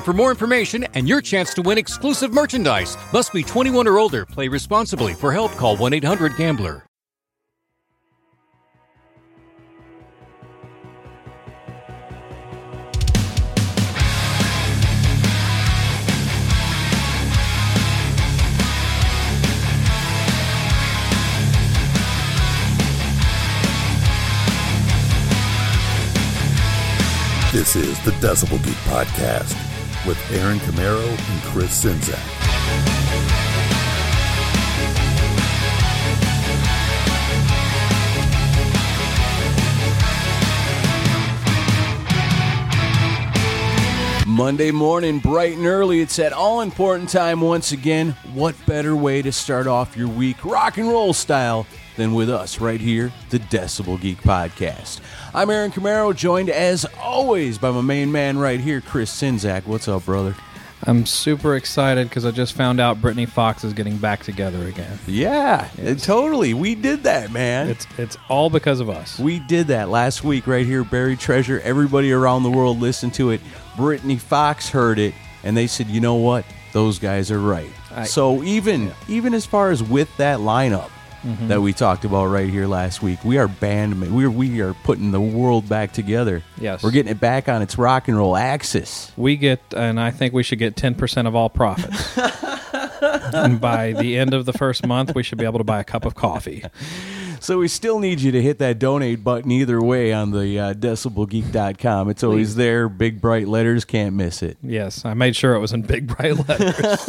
for more information and your chance to win exclusive merchandise. Must be 21 or older. Play responsibly. For help, call 1-800-GAMBLER. This is the Decibel Geek Podcast with Aaron Camaro and Chris Czynszak. Monday morning, bright and early. It's that all important time once again. What better way to start off your week, rock and roll style, than with us right here, the Decibel Geek Podcast? I'm Aaron Camaro, joined as always by my main man right here, Chris Czynszak. What's up, brother? I'm super excited because I just found out Britny Fox is getting back together again. Yeah, totally. We did that, man. It's it's all because of us. We did that last week right here, Buried Treasure. Everybody around the world listened to it. Britny Fox heard it, and they said, "You know what? Those guys are right." I- so even even as far as with that lineup Mm-hmm. that we talked about right here last week, we are band. We are we are putting the world back together. Yes. we're getting it back on its rock and roll axis. We get, and I think we should get 10% of all profits. and by the end of the first month, we should be able to buy a cup of coffee. So we still need you to hit that donate button either way on the uh, decibelgeek.com. It's always there, big bright letters, can't miss it. Yes, I made sure it was in big bright letters.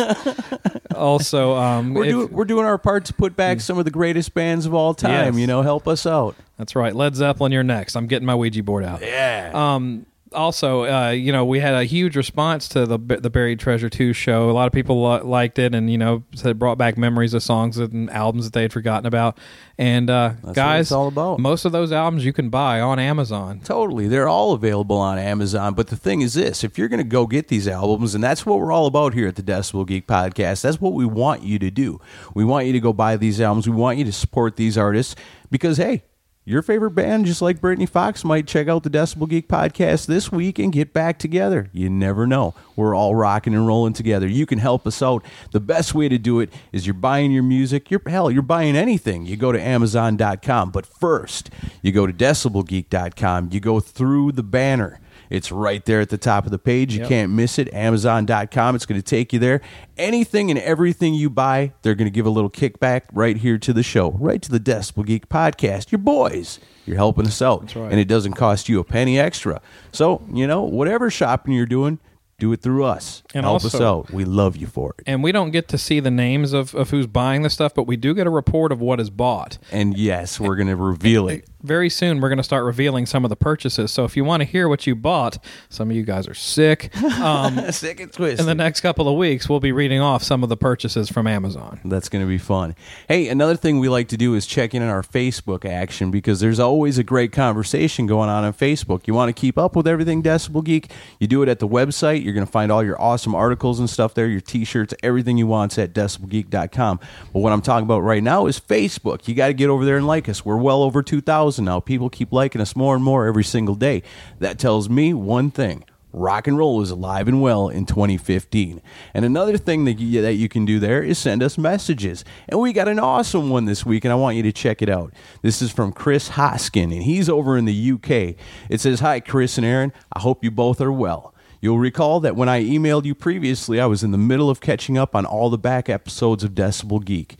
also, um, We're if- doing we're doing our part to put back some of the greatest bands of all time. Yes. You know, help us out. that's right. Led Zeppelin, you're next. I'm getting my Ouija board out. Yeah. Um, also, uh, you know, we had a huge response to the the Buried Treasure Two show. A lot of people li- liked it, and you know, said it brought back memories of songs and albums that they had forgotten about. And uh, guys, it's all about. most of those albums you can buy on Amazon. Totally. They're all available on Amazon. But the thing is this if you're going to go get these albums, and that's what we're all about here at the Decibel Geek Podcast, that's what we want you to do. We want you to go buy these albums. We want you to support these artists because, hey, your favorite band, just like Britny Fox, might check out the Decibel Geek Podcast this week and get back together. You never know. We're all rocking and rolling together. You can help us out. The best way to do it is you're buying your music. You're hell, you're buying anything. You go to Amazon.com. But first, you go to decibelgeek.com. You go through the banner. It's right there at the top of the page. You Yep. can't miss it. Amazon.com. It's going to take you there. Anything and everything you buy, they're going to give a little kickback right here to the show, right to the Decibel Geek podcast. Your boys. You're helping us out. That's right. And it doesn't cost you a penny extra. So, you know, whatever shopping you're doing, do it through us. And Help us out. We love you for it. And we don't get to see the names of, of who's buying the stuff, but we do get a report of what is bought. And yes, we're going to reveal it. Very soon we're going to start revealing some of the purchases. So if you want to hear what you bought, some of you guys are sick. Um, Sick and twisted. in the next couple of weeks, we'll be reading off some of the purchases from Amazon. That's going to be fun. Hey, another thing we like to do is check in on our Facebook action because there's always a great conversation going on on Facebook. You want to keep up with everything Decibel Geek? You do it at the website. You're going to find all your awesome articles and stuff there, your t-shirts, everything you want at decibelgeek.com. But what I'm talking about right now is Facebook. You got to get over there and like us. We're well over 2,000 now. People keep liking us more and more every single day. That tells me one thing rock and roll is alive and well in 2015. And another thing that you, that you can do there is send us messages. And we got an awesome one this week, and I want you to check it out. This is from Chris Hoskin, and he's over in the UK. It says, Hi, Chris and Aaron. I hope you both are well. You'll recall that when I emailed you previously, I was in the middle of catching up on all the back episodes of Decibel Geek.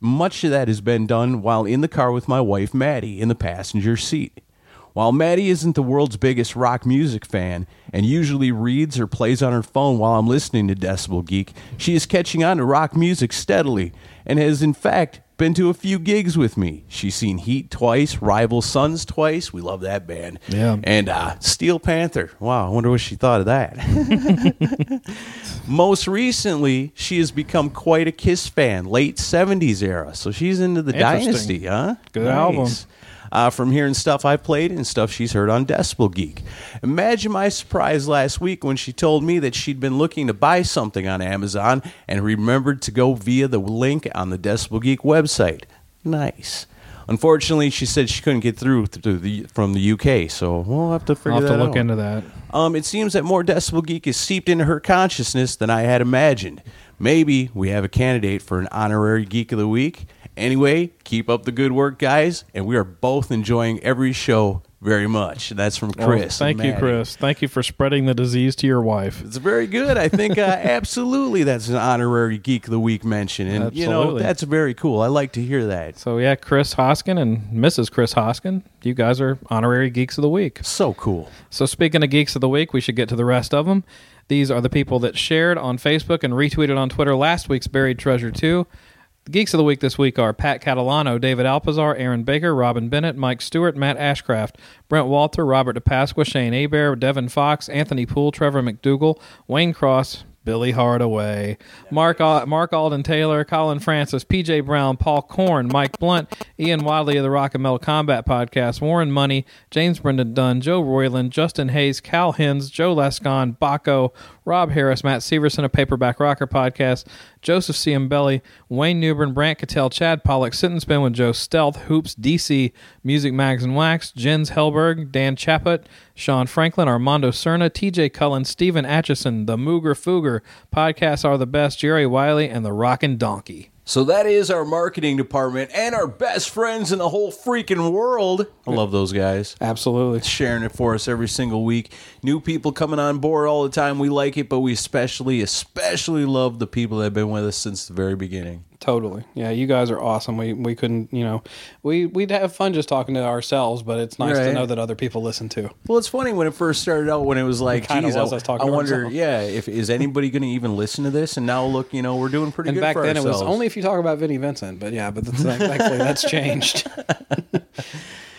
Much of that has been done while in the car with my wife, Maddie, in the passenger seat. While Maddie isn't the world's biggest rock music fan and usually reads or plays on her phone while I'm listening to Decibel Geek, she is catching on to rock music steadily and has, in fact, been to a few gigs with me. She's seen Heat twice, Rival Sons twice. We love that band. Yeah. And uh, Steel Panther. Wow, I wonder what she thought of that. Most recently, she has become quite a Kiss fan, late 70s era. So she's into the Dynasty, huh? Good album. Uh, from hearing stuff I've played and stuff she's heard on Decibel Geek. Imagine my surprise last week when she told me that she'd been looking to buy something on Amazon and remembered to go via the link on the Decibel Geek website. Nice. Unfortunately, she said she couldn't get through the, from the UK, so we'll have to figure I'll have to look out. into that. Um, it seems that more Decibel Geek is seeped into her consciousness than I had imagined. Maybe we have a candidate for an honorary Geek of the Week. Anyway, keep up the good work, guys, and we are both enjoying every show very much. That's from Chris. thank you, Chris. Thank you for spreading the disease to your wife. It's very good. I think uh, absolutely that's an honorary Geek of the Week mention, and you know that's very cool. I like to hear that. So yeah, Chris Hoskin and Mrs. Chris Hoskin, you guys are honorary geeks of the week. So cool. So speaking of geeks of the week, we should get to the rest of them. These are the people that shared on Facebook and retweeted on Twitter last week's Buried Treasure 2. The geeks of the week this week are Pat Catalano, David Alpazar, Aaron Baker, Robin Bennett, Mike Stewart, Matt Ashcraft, Brent Walter, Robert DePasqua, Shane Aber, Devin Fox, Anthony Poole, Trevor McDougal, Wayne Cross, Billy Hardaway, Mark Mark Alden Taylor, Colin Francis, PJ Brown, Paul Korn, Mike Blunt, Ian Wadley of the Rock and Metal Combat Podcast, Warren Money, James Brendan Dunn, Joe Royland, Justin Hayes, Cal Hins, Joe Lascon, Baco, Rob Harris, Matt Severson of Paperback Rocker Podcast, Joseph Ciambelli, Wayne Newbern, Brant Cattell, Chad Pollock, Sit and Spin with Joe Stealth, Hoops, DC, Music Mags and Wax, Jens Helberg, Dan Chaput, Sean Franklin, Armando Cerna, TJ Cullen, Stephen Atchison, The Mooger Fooger, Podcasts Are the Best, Jerry Wiley, and The Rockin' Donkey. So that is our marketing department and our best friends in the whole freaking world. I love those guys. Absolutely. sharing it for us every single week. New people coming on board all the time. We like it, but we especially, especially love the people that have been with us since the very beginning. Totally. Yeah, you guys are awesome. We we couldn't, you know, we we'd have fun just talking to ourselves, but it's nice Right. to know that other people listen too. Well, it's funny when it first started out when it was like, geez, was I, I to wonder, ourselves. yeah, if is anybody going to even listen to this? And now look, you know, we're doing pretty good. And good back then ourselves. it was only if you talk about Vinnie Vincent, but yeah, but that's, thankfully that's changed.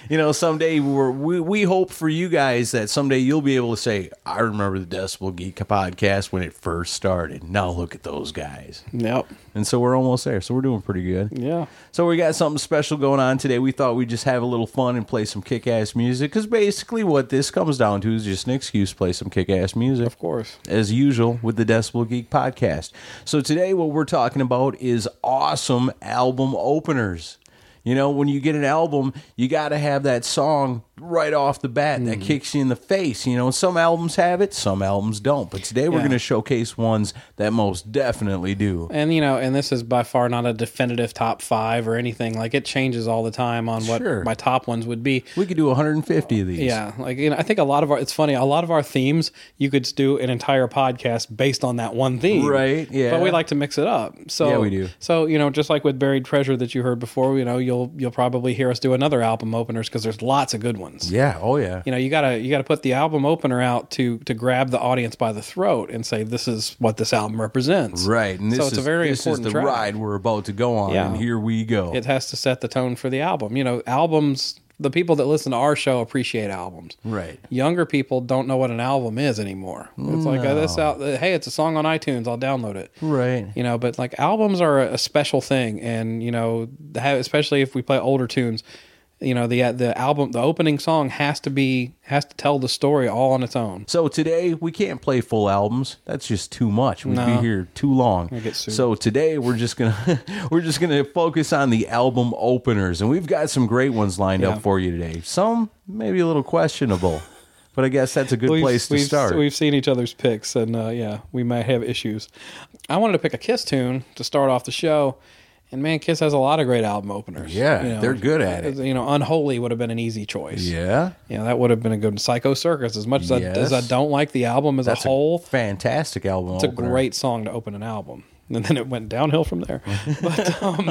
you know, someday we're, we we hope for you guys that someday you'll be able to say, I remember the Decibel Geek podcast when it first started. Now look at those guys. yep. And so we're almost there. So we're doing pretty good. Yeah. So we got something special going on today. We thought we'd just have a little fun and play some kick-ass music because basically what this comes down to is just an excuse to play some kick-ass music. Of course. As usual with the Decibel Geek podcast. So today what we're talking about is awesome album openers. You know, when you get an album, you got to have that song right off the bat that mm-hmm. kicks you in the face. You know, some albums have it, some albums don't. But today we're Yeah. going to showcase ones that most definitely do. And you know, and this is by far not a definitive top five or anything. Like it changes all the time on what Sure. my top ones would be. We could do 150 of these. Yeah, like you know, I think a lot of our it's funny. A lot of our themes you could do an entire podcast based on that one theme, Right, yeah. But we like to mix it up. So Yeah, we do. So you know, just like with buried treasure that you heard before, you know, you'll you'll probably hear us do another album openers because there's lots of good ones. Yeah. Oh, yeah. You know, you gotta you gotta put the album opener out to to grab the audience by the throat and say this is what this album represents. Right. And this so it's is, a very this is important the track. ride we're about to go on. Yeah. And here we go. It has to set the tone for the album. You know, albums the people that listen to our show appreciate albums. Right. Younger people don't know what an album is anymore. It's like uh, this out. Hey, it's a song on iTunes. I'll download it. Right. You know, but like albums are a special thing, and you know, especially if we play older tunes. You know, the the album, the opening song has to be has to tell the story all on its own. So today we can't play full albums. That's just too much. We'd be here too long. So today we're just gonna we're just gonna focus on the album openers, and we've got some great ones lined Yeah. up for you today. Some maybe a little questionable, but I guess that's a good We've- place to we've, start. We've seen each other's picks, and uh, yeah, we might have issues. I wanted to pick a Kiss tune to start off the show, and man, Kiss has a lot of great album openers. Yeah, they're good at it. You know, Unholy would have been an easy choice. yeah, you know, that would have been a good Psycho Circus. As much as, I, as I don't like the album as that's a whole, fantastic album. it's a great song to open an album. And then it went downhill from there. But um,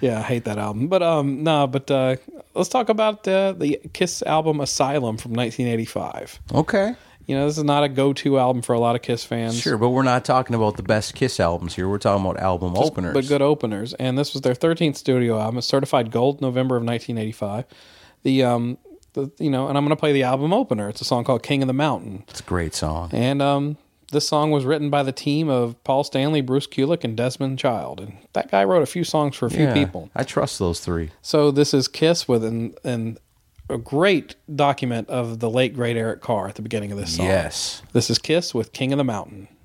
yeah, I hate that album. But um, no, but uh, let's talk about uh, the Kiss album Asylum from 1985. Okay, You know, this is not a go-to album for a lot of Kiss fans. sure, but we're not talking about the best Kiss albums here. We're talking about album openers. but good openers. And this was their 13th studio album, It's certified gold, November of 1985. The um, the, you know, and I'm going to play the album opener. It's a song called "King of the Mountain," It's a great song. and um, this song was written by the team of Paul Stanley, Bruce Kulick, and Desmond Child. And that guy wrote a few songs for a few Yeah, people. I trust those three. So this is Kiss with an, an a great document of the late great Eric Carr at the beginning of this song. Yes. This is Kiss with "King of the Mountain." I'm gonna climb the mountain.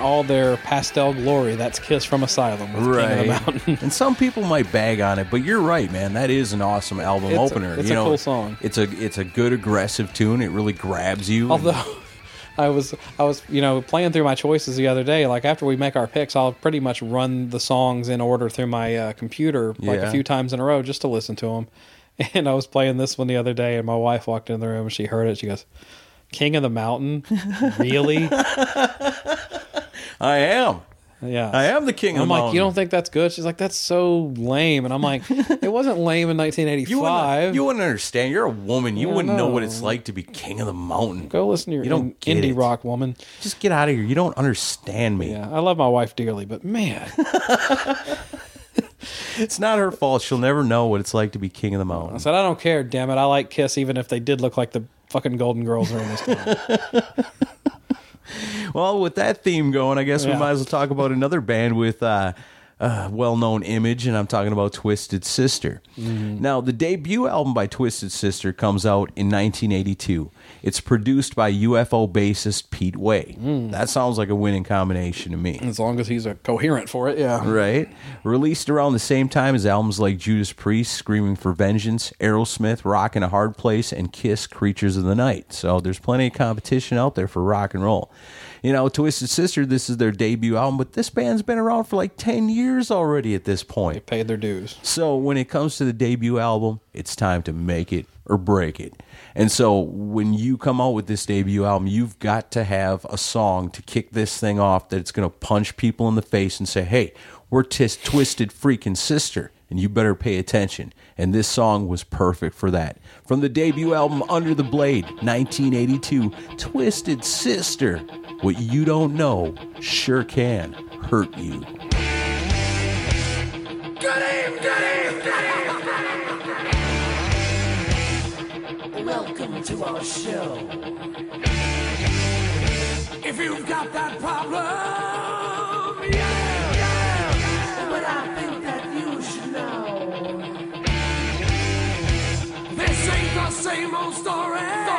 All their pastel glory. That's Kiss from Asylum, with King of the Right. Mountain. and some people might bag on it, but you're right, man. That is an awesome album It's a- opener. it's you a know, cool song. It's a it's a good aggressive tune. It really grabs you. Although I was I was you know playing through my choices the other day. Like after we make our picks, I'll pretty much run the songs in order through my uh, computer like Yeah. a few times in a row just to listen to them. And I was playing this one the other day, and my wife walked in the room and she heard it. She goes, "King of the Mountain, really?" I am. Yeah, I am the king of I'm the like, you don't think that's good? She's like, that's so lame. And I'm like, it wasn't lame in You wouldn't, 1985. you wouldn't understand. You're a woman. You Yeah, wouldn't know what it's like to be king of the mountain. Go listen to your You don't in- get indie it. rock woman. Just get out of here. You don't understand me. Yeah, I love my wife dearly, but man, It's not her fault. She'll never know what it's like to be king of the mountain. I said I don't care. Damn it, I like Kiss, even if they did look like the fucking Golden Girls during this time. Well, with that theme going, I guess we might as well talk about another band with uh, a well-known image, and I'm talking about Twisted Sister. Mm-hmm. Now, the debut album by Twisted Sister comes out in 1982. It's produced by UFO bassist Pete Way. Mm. That sounds like a winning combination to me. as long as he's a coherent for it, yeah. Right. Released around the same time as albums like Judas Priest, Screaming for Vengeance, Aerosmith, Rock in a Hard Place, and Kiss, Creatures of the Night. So there's plenty of competition out there for rock and roll. You know, Twisted Sister, this is their debut album, but this band's been around for like 10 years already at this point. They paid their dues. So when it comes to the debut album, it's time to make it or break it. And so when you come out with this debut album, you've got to have a song to kick this thing off that's going to punch people in the face and say, hey, we're tis- Twisted Freaking Sister, and you better pay attention. And this song was perfect for that. From the debut album Under the Blade, 1982, Twisted Sister. What you don't know sure can hurt you. Good Welcome to our show. If you've got that problem, same old story.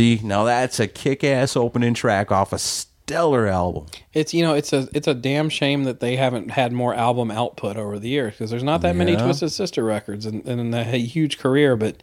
See, now that's a kick-ass opening track off a stellar album. It's you know it's a it's a damn shame that they haven't had more album output over the years because there's not that many Yeah. Twisted Sister records and, and a huge career, but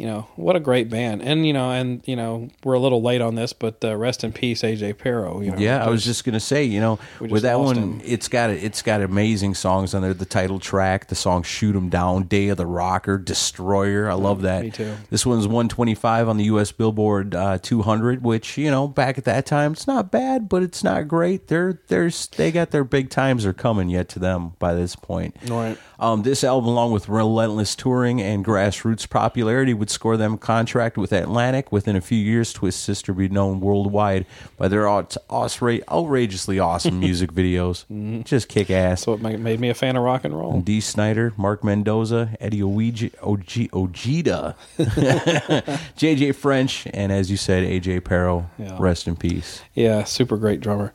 you know what a great band and you know and you know we're a little late on this, but uh, rest in peace AJ Pero. You know, Yeah, I was just gonna say, you know, with that one, him. it's got it's got amazing songs on there. The title track, the song "Shoot 'Em Down," "Day of the Rocker," "Destroyer." I love that. me too. This one's 125 on the U.S. Billboard uh, 200, which you know, back at that time, it's not bad, but it's not great. They're there's they got their big times are coming yet to them by this point. Right. Um, this album, along with relentless touring and grassroots popularity, would score them a contract with Atlantic. Within a few years, Twist Sister would be known worldwide by their out- outra- outrageously awesome music videos. Just kick ass. so it ma- made me a fan of rock and roll. Dee Snider, Mark Mendoza, Eddie Oweji- Oji- Ojeda, Jay Jay French, and as you said, AJ Pero. Yeah. Rest in peace. Yeah, super great drummer.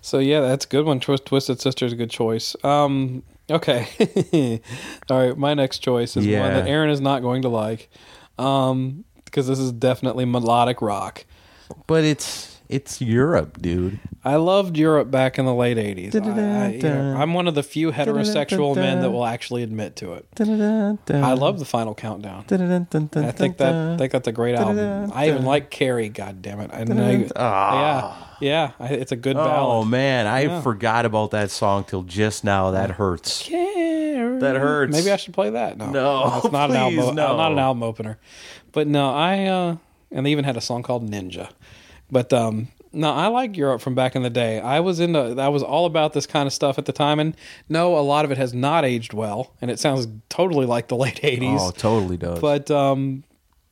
So yeah, that's a good one. Twisted Sister is a good choice. Um, okay, all right. My next choice is one that Aaron is not going to like, um, because this is definitely melodic rock. But it's it's Europe, dude. I loved Europe back in the late '80s. I, I, you know, I'm one of the few heterosexual men that will actually admit to it. I love the Final Countdown. I think that I think that's a great album. I even like Carrie. God damn it! And I, yeah, yeah, it's a good Oh man, I Yeah. forgot about that song till just now. That hurts. Carrie. That hurts. Maybe I should play that. No, No, it's not an album. no. Not an album opener. But no, I uh, and they even had a song called Ninja. But um, no, I like Europe from back in the day. I was into. I was all about this kind of stuff at the time, and no, a lot of it has not aged well, and it sounds totally like the late '80s. Oh, totally does. But um,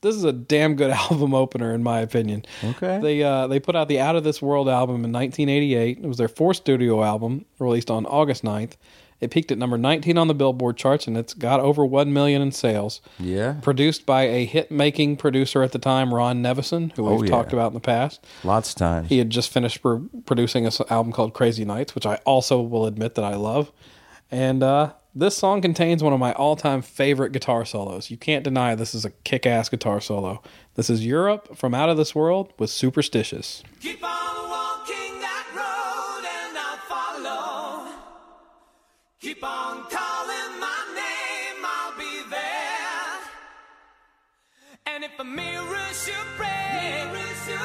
this is a damn good album opener, in my opinion. Okay. They uh, they put out the Out of This World album in 1988. It was their fourth studio album, released on August 9th. It peaked at number 19 on the Billboard charts, and it's got over one million in sales. Yeah. Produced by a hit-making producer at the time, Ron Nevison, who we've Oh, yeah. talked about in the past. lots of times. He had just finished pro- producing an album called Crazy Nights, which I also will admit that I love. And uh, this song contains one of my all time favorite guitar solos. You can't deny this is a kick ass guitar solo. This is Europe from Out of This World with Superstitious. Keep on walking Keep on calling my name, I'll be there. And if a mirror should break,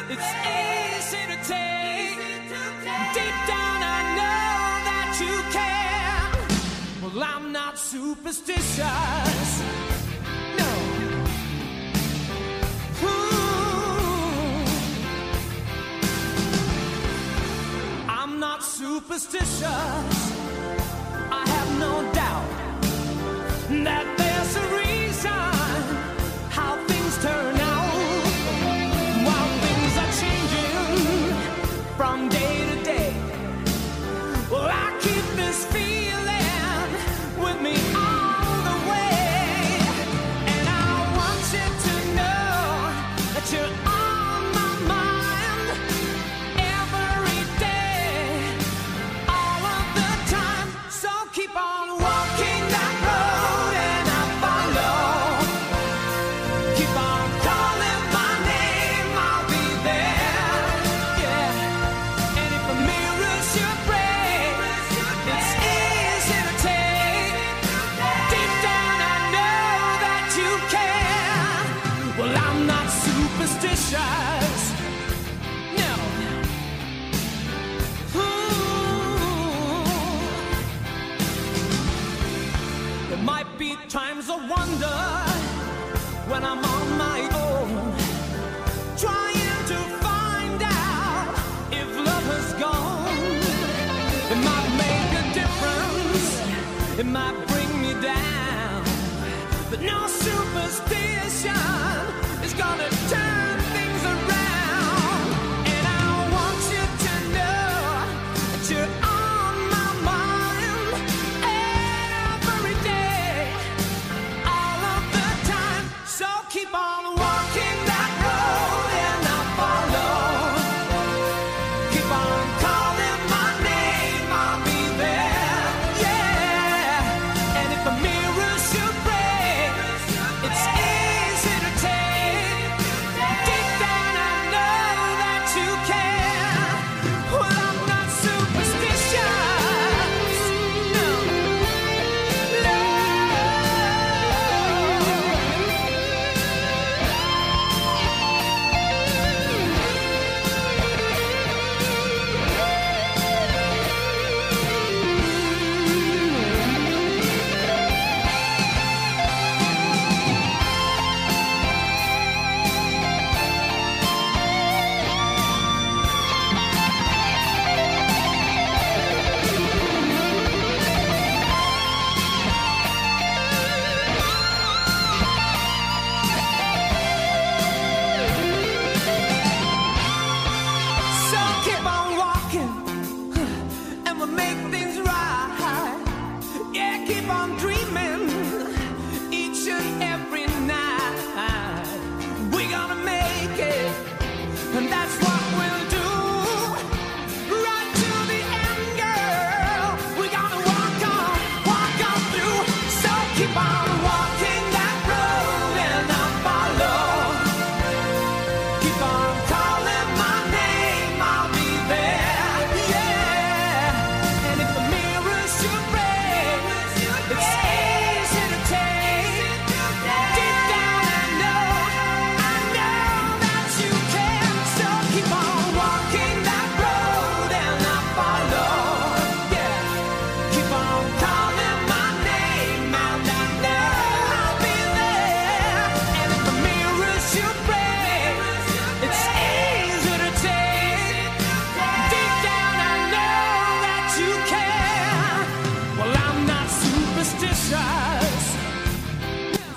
it's easy to take. Deep down, I know that you care. Well, I'm not superstitious. No. I'm not superstitious. Have no doubt that there's a reason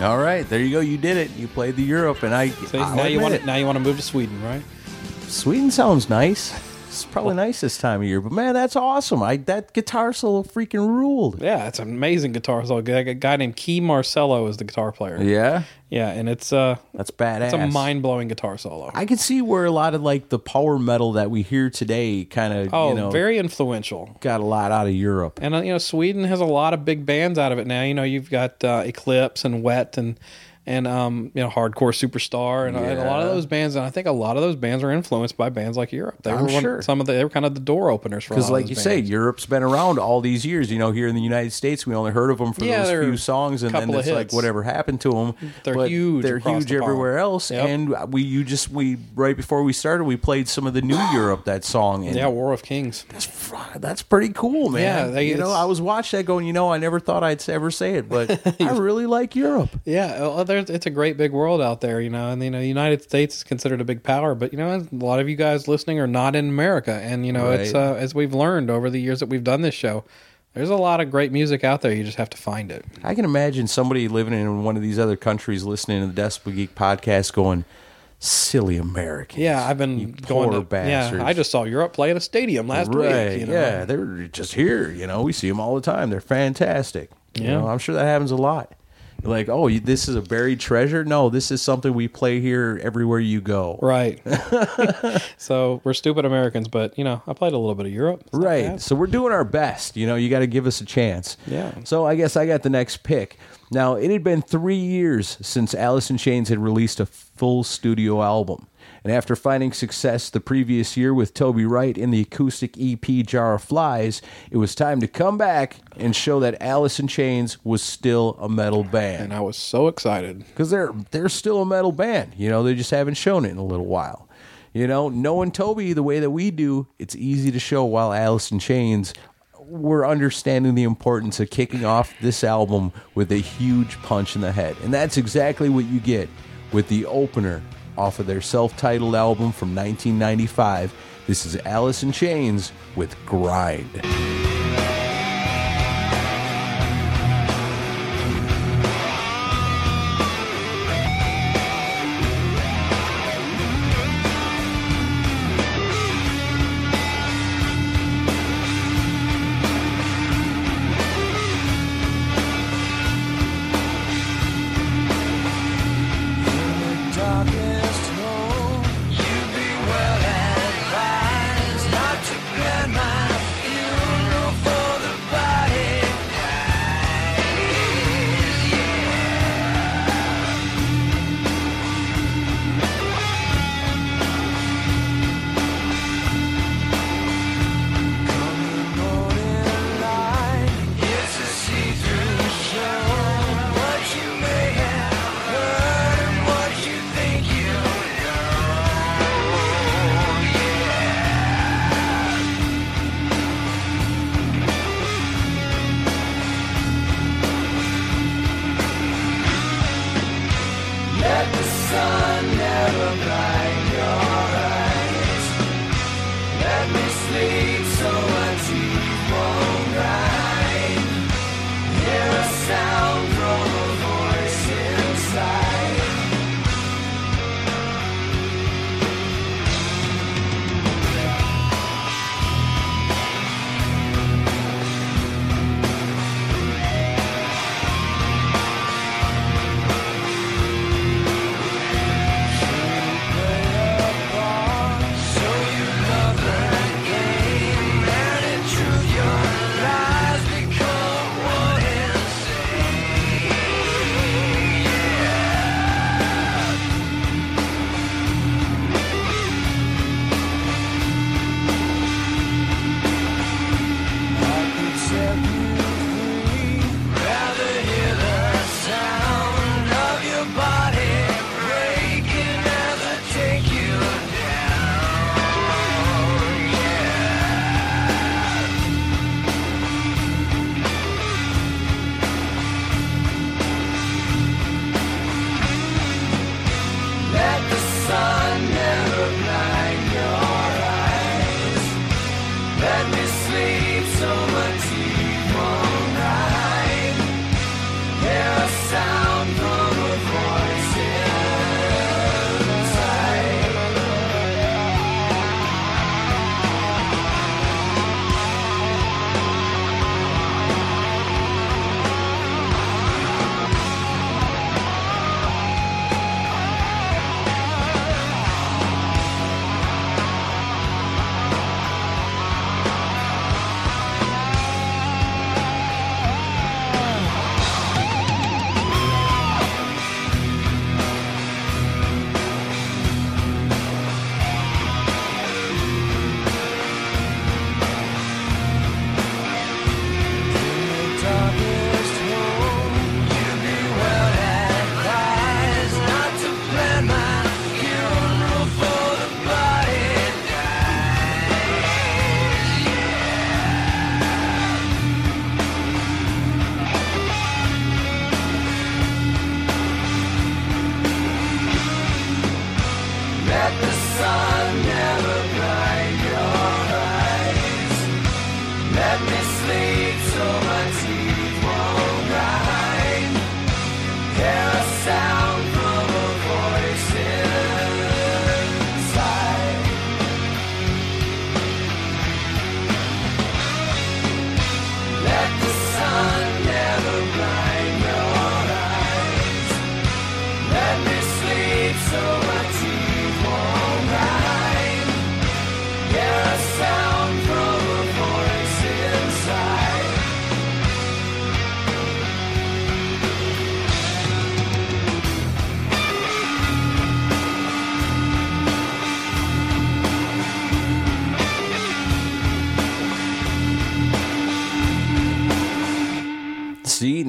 All right, there you go. You did it. You played the Europe, and I. I'll now you want it. now you want to move to Sweden, right? Sweden sounds nice. Probably nice this time of year, but man, that's awesome. I that guitar solo freaking ruled. Yeah, it's an amazing guitar solo. A guy named Kee Marcello is the guitar player. Yeah, Yeah, and it's uh that's badass. it's a mind blowing guitar solo. I can see where a lot of like the power metal that we hear today kind of oh, you know very influential. got a lot out of Europe. And uh, you know, Sweden has a lot of big bands out of it now. You know, you've got uh, Eclipse and Wet and and um, you know, Hardcore Superstar and, uh, and a lot of those bands. And I think a lot of those bands are influenced by bands like Europe. They I'm were one, sure. some of the they were kind of the door openers for Because, like you those say. Europe's been around all these years. You know, here in the United States, we only heard of them for Yeah, those few songs, and then it's like whatever happened to them. They're but huge They're huge the everywhere else. Yep. And we, you just we right before we started, we played some of the new Europe that song. And yeah, War of Kings. that's that's pretty cool, man. Yeah, they- you know, I was watching that going. You know, I never thought I'd ever say it, but I really like Europe. Yeah, there's, it's a great big world out there, you know, and you know, the United States is considered a big power, but you know, a lot of you guys listening are not in America, and you know, it's uh, as we've learned over the years that we've done this show, there's a lot of great music out there. You just have to find it. I can imagine somebody living in one of these other countries listening to the Decibel Geek podcast going, silly Americans. Yeah, I've been You going to. bastards. Yeah, I just saw Europe play at a stadium last right, week. You know? Yeah, they're just here. You know, we see them all the time. They're fantastic. You Yeah. know, I'm sure that happens a lot. Like, oh, you, this is a buried treasure? No, this is something we play here everywhere you go. Right. so we're stupid Americans, but you know, I played a little bit of Europe. It's Right. So we're doing our best. You know, you got to give us a chance. Yeah. So I guess I got the next pick. Now, it had been three years since Alice in Chains had released a full studio album. And after finding success the previous year with Toby Wright in the acoustic EP Jar of Flies, it was time to come back and show that Alice in Chains was still a metal band. And I was so excited because they're they're still a metal band. You know, they just haven't shown it in a little while. You know, knowing Toby the way that we do, it's easy to show while Alice in Chains were understanding the importance of kicking off this album with a huge punch in the head. And that's exactly what you get with the opener off of their self titled album from 1995. This is Alice in Chains with Grind.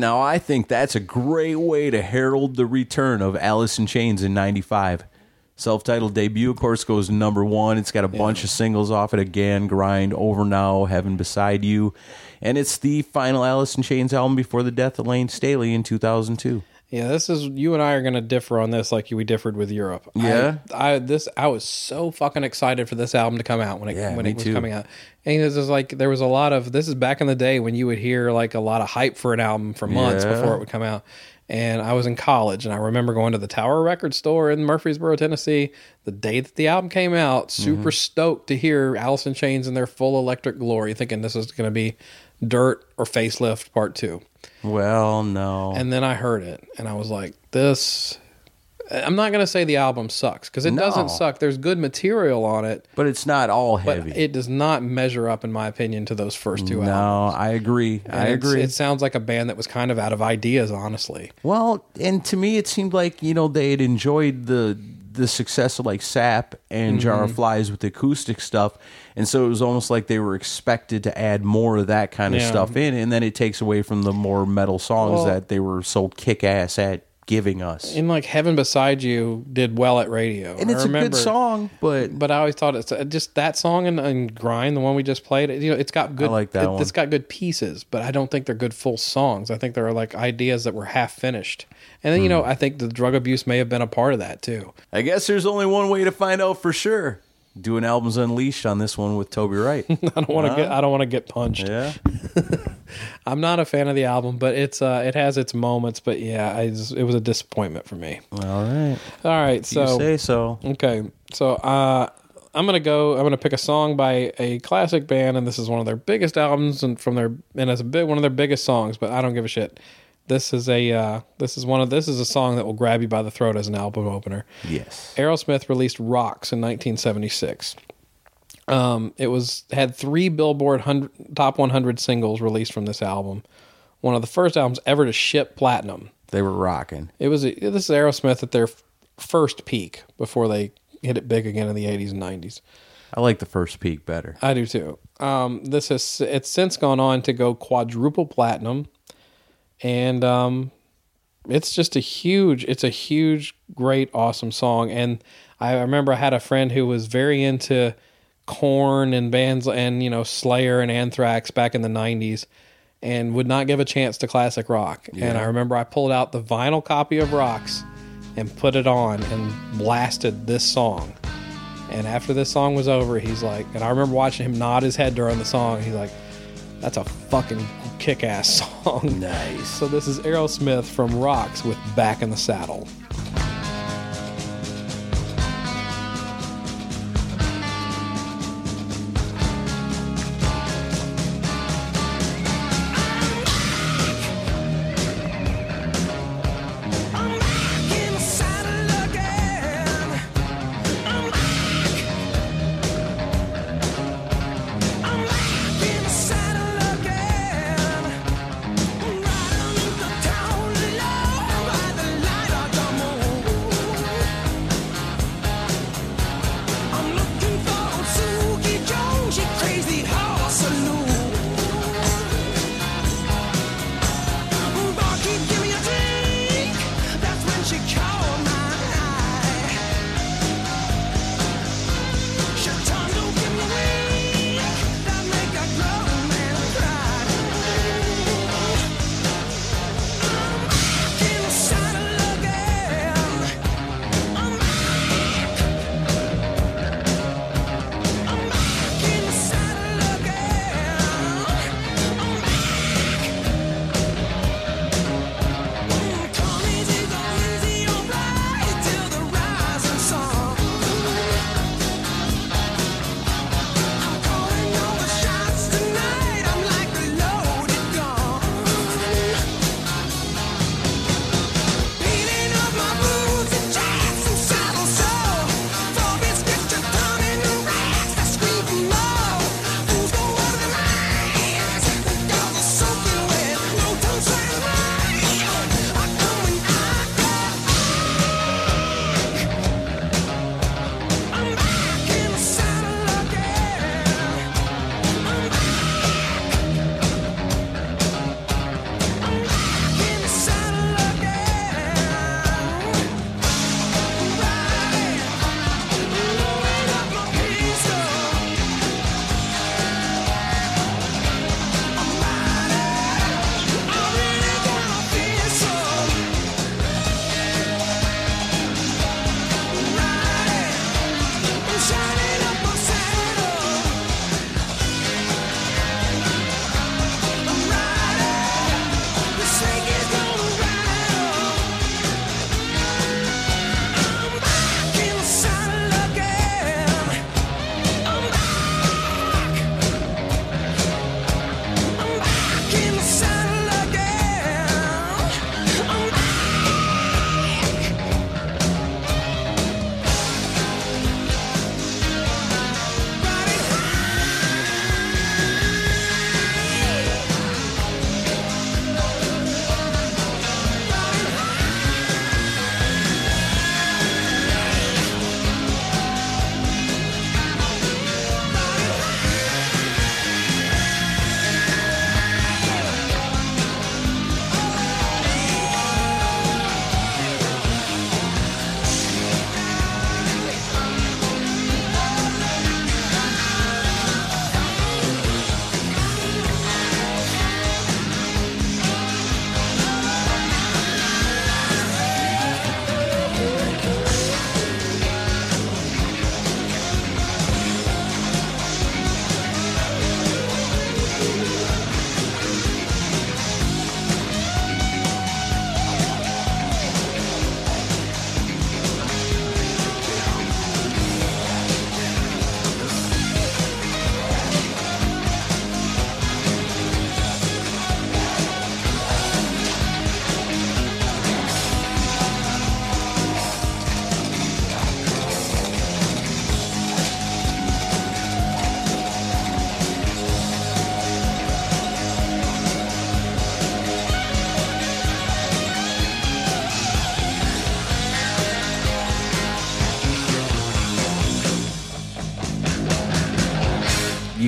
Now, I think that's a great way to herald the return of Alice in Chains in 95. Self titled debut, of course, goes number one. It's got a yeah. bunch of singles off it again Grind, Over Now, Heaven Beside You. And it's the final Alice in Chains album before the death of Layne Staley in 2002. Yeah, this is you and I are going to differ on this like we differed with Europe. Yeah? I, I this I was so fucking excited for this album to come out when it Yeah, when it was too. coming out. And this is like there was a lot of this is back in the day when you would hear like a lot of hype for an album for months Yeah. before it would come out. And I was in college, and I remember going to the Tower Record Store in Murfreesboro, Tennessee, the day that the album came out. Super Mm-hmm. stoked to hear Alice in Chains in their full electric glory, thinking this is going to be Dirt or Facelift Part Two. Well, no. And then I heard it, and I was like, "This." I'm not gonna say the album sucks because it No. doesn't suck. There's good material on it, but it's not all but heavy. it does not measure up, in my opinion, to those first two no, albums. I agree. And I it's- agree. It sounds like a band that was kind of out of ideas, honestly. Well, and to me, it seemed like you know they had enjoyed the the success of like Sap and Jar Mm-hmm. of Flies with the acoustic stuff, and so it was almost like they were expected to add more of that kind of Yeah. stuff in, and then it takes away from the more metal songs Well- that they were so kick ass at giving us. And like Heaven Beside You did well at radio, And it's a good song, but But I always thought it's uh, just that song and, and Grind, the one we just played. You know, it's got good. I like that it, one. It's got good pieces, but I don't think they're good full songs. I think they're like ideas that were half finished. And then you Hmm. know, I think the drug abuse may have been a part of that too. I guess there's only one way to find out for sure. Do an albums unleashed on this one with Toby Wright. I don't want to get. I don't want to get punched. yeah. I'm not a fan of the album, but it's uh, it has its moments. But yeah, I just, it was a disappointment for me. All right. All right, You so say so. Okay, so uh, I'm gonna go. I'm gonna pick a song by a classic band, and this is one of their biggest albums, and from their and it's a bit one of their biggest songs. But I don't give a shit. This is a uh, this is one of this is a song that will grab you by the throat as an album opener. Yes. Aerosmith released "Rocks" in 1976. Um, it was had three Billboard 100, top 100 singles released from this album. One of the first albums ever to ship platinum. They were rocking. It was this is Aerosmith at their f- first peak before they hit it big again in the 80s and 90s. I like the first peak better. I do too. Um, this has it's since gone on to go quadruple platinum, and um, it's just a huge. It's a huge, great, awesome song. And I remember I had a friend who was very into Korn and bands and you know Slayer and Anthrax back in the '90s, and would not give a chance to classic rock. And I remember I pulled out the vinyl copy of Rocks and put it on and blasted this song. And after this song was over, he's like, and I remember watching him nod his head during the song. He's like, that's a fucking kick ass song. Nice. So this is Aerosmith from Rocks with Back in the Saddle.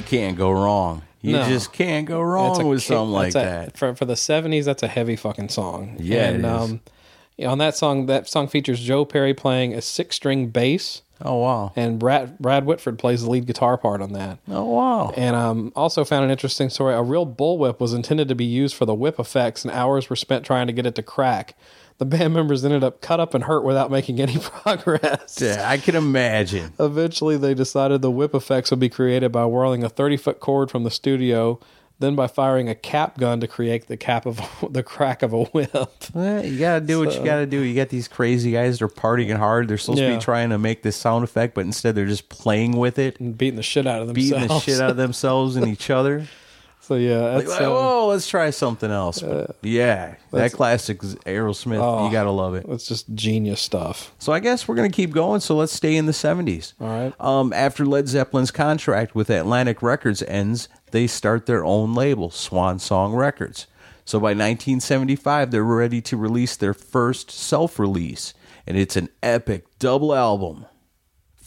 Can't go wrong. You No. just can't go wrong with kick- something like that's a- that. For for the seventies, that's a heavy fucking song. Yeah, it and is. um, yeah, on that song, that song features Joe Perry playing a six string bass, Oh wow. and Brad Brad Whitford plays the lead guitar part on that. Oh wow. And um, also found an interesting story. A real bullwhip was intended to be used for the whip effects, and hours were spent trying to get it to crack. The band members ended up cut up and hurt without making any progress. Yeah, I can imagine. Eventually, they decided the whip effects would be created by whirling a 30 foot cord from the studio, then by firing a cap gun to create the cap of the crack of a whip. Well, you gotta do what you gotta do. You got these crazy guys. They're partying hard. They're supposed to be trying to make this sound effect, but instead they're just playing with it, And beating the shit out of themselves. beating the shit out of themselves and each other. So yeah, Like, that's uh, oh, let's try something else. But yeah, that classic Aerosmith. Oh. you gotta love it. that's just genius stuff. So I guess we're gonna keep going. So let's stay in the seventies. All right. Um, after Led Zeppelin's contract with Atlantic Records ends, they start their own label, Swan Song Records. So by 1975, they're ready to release their first self-release, and it's an epic double album,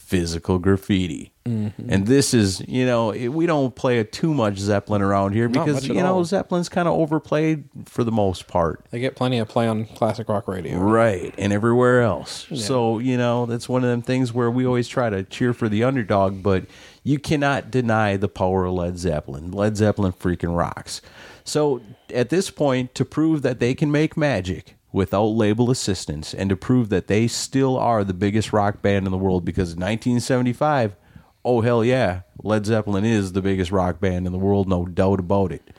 Physical Graffiti. Mm-hmm. And this is, you know, it, we don't play too much Zeppelin around here because you know all. Zeppelin's kind of overplayed for the most part. They get plenty of play on classic rock radio. Right, and everywhere else. So, you know, that's one of them things where we always try to cheer for the underdog, but you cannot deny the power of Led Zeppelin. Led Zeppelin freaking rocks. So, at this point, to prove that they can make magic without label assistance and to prove that they still are the biggest rock band in the world because in 1975, oh hell yeah, Led Zeppelin is the biggest rock band in the world, no doubt about it.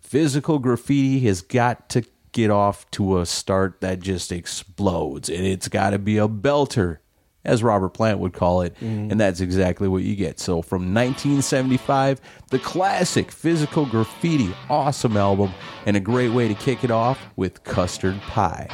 Physical graffiti has got to get off to a start that just explodes, and it's got to be a belter, as Robert Plant would call it, mm-hmm. and that's exactly what you get. So from 1975, the classic Physical Graffiti, awesome album, and a great way to kick it off with Custard Pie.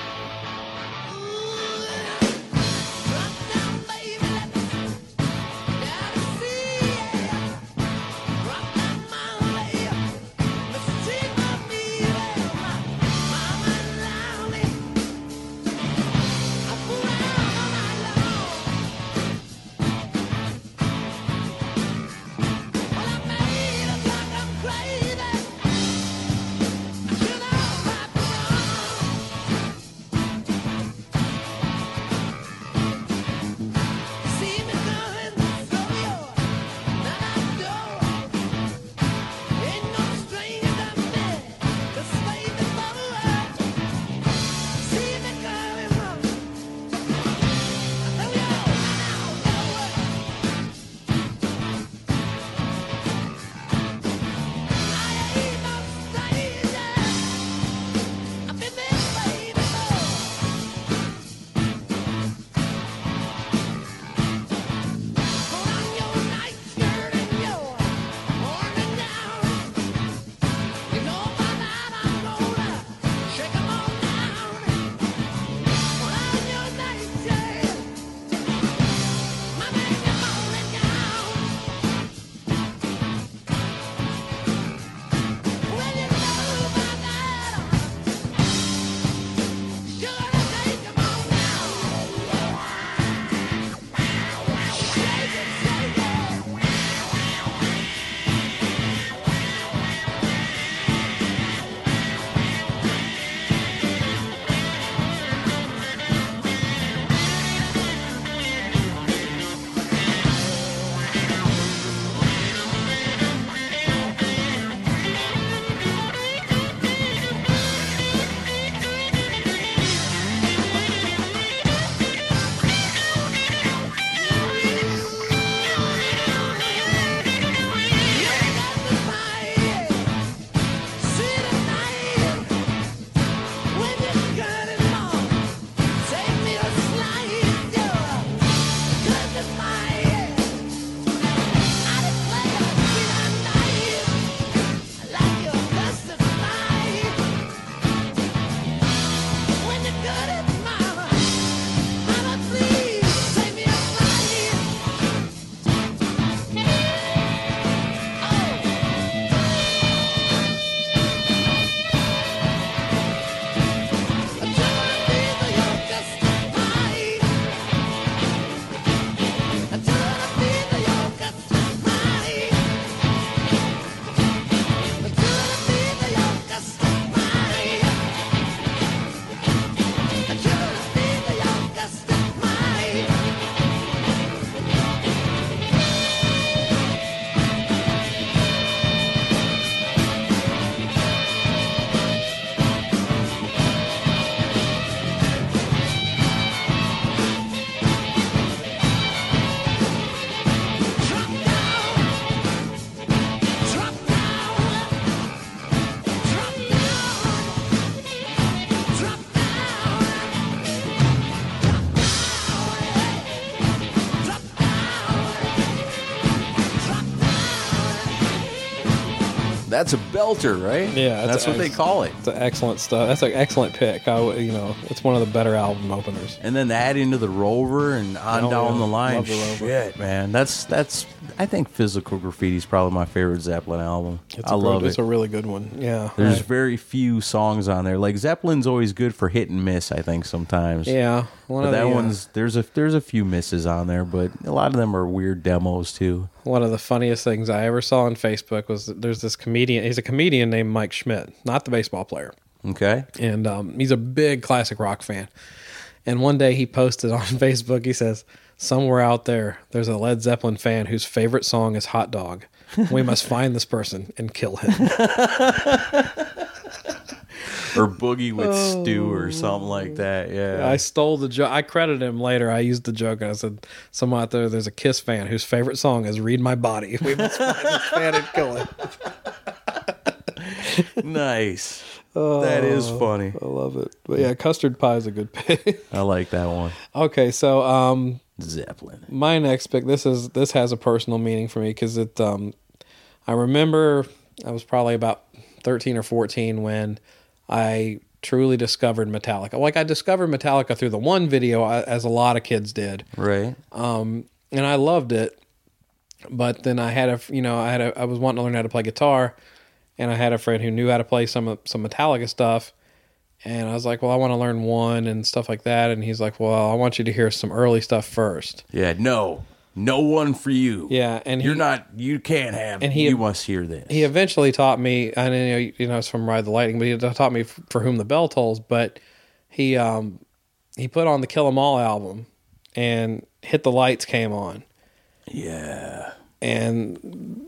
Belter, right? Yeah, that's it's what they call it. It's an excellent stuff. That's an excellent pick. I, you know, it's one of the better album openers. And then add into the Rover and on Oh, down yeah. the line. The Rover. Shit, man, that's that's. I think Physical Graffiti is probably my favorite Zeppelin album. It's I a love good, It's a really good one. Yeah. There's I- very few songs on there. Like Zeppelin's always good for hit and miss. I think sometimes. yeah. One But of that the, uh, one's there's a there's a few misses on there, but a lot of them are weird demos too. one of the funniest things I ever saw on Facebook was that there's this comedian. He's a comedian named Mike Schmidt, not the baseball player. Okay. and um, he's a big classic rock fan. And one day he posted on Facebook, he says, "Somewhere out there, there's a Led Zeppelin fan whose favorite song is Hot Dog. We must find this person and kill him." Or Boogie with Stew or something like that. Yeah. I stole the joke. I credited him later. I used the joke and I said, "Someone out there, there's a Kiss fan whose favorite song is Read My Body. We must find this fan and kill him." nice. that is funny. I love it. But yeah, custard pie is a good pick. I like that one. okay, so um, Zeppelin. my next pick this is this has a personal meaning for me because it um i remember i was probably about 13 or 14 when i truly discovered metallica like i discovered metallica through the one video uh, as a lot of kids did Right. Um, and i loved it but then i had a you know i had a i was wanting to learn how to play guitar and i had a friend who knew how to play some some metallica stuff and i was like well i want to learn one and stuff like that and he's like well i want you to hear some early stuff first Yeah. No. No one for you. yeah and You're he- not. You can't have. and he- you must hear this. he eventually taught me i know you know it's from ride the lightning but he taught me for whom the bell tolls but he um he put on the kill 'em all album and hit the lights came on yeah. And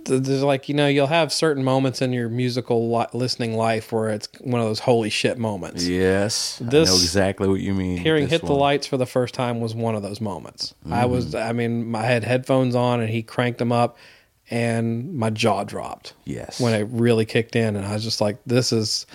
there's like you know you'll have certain moments in your musical li- listening life where it's one of those holy shit moments Yes. I know exactly what you mean. hearing this hit the lights for the first time was one of those moments i Mm-hmm. was i mean i had headphones on and he cranked them up and my jaw dropped Yes. when it really kicked in and i was just like this is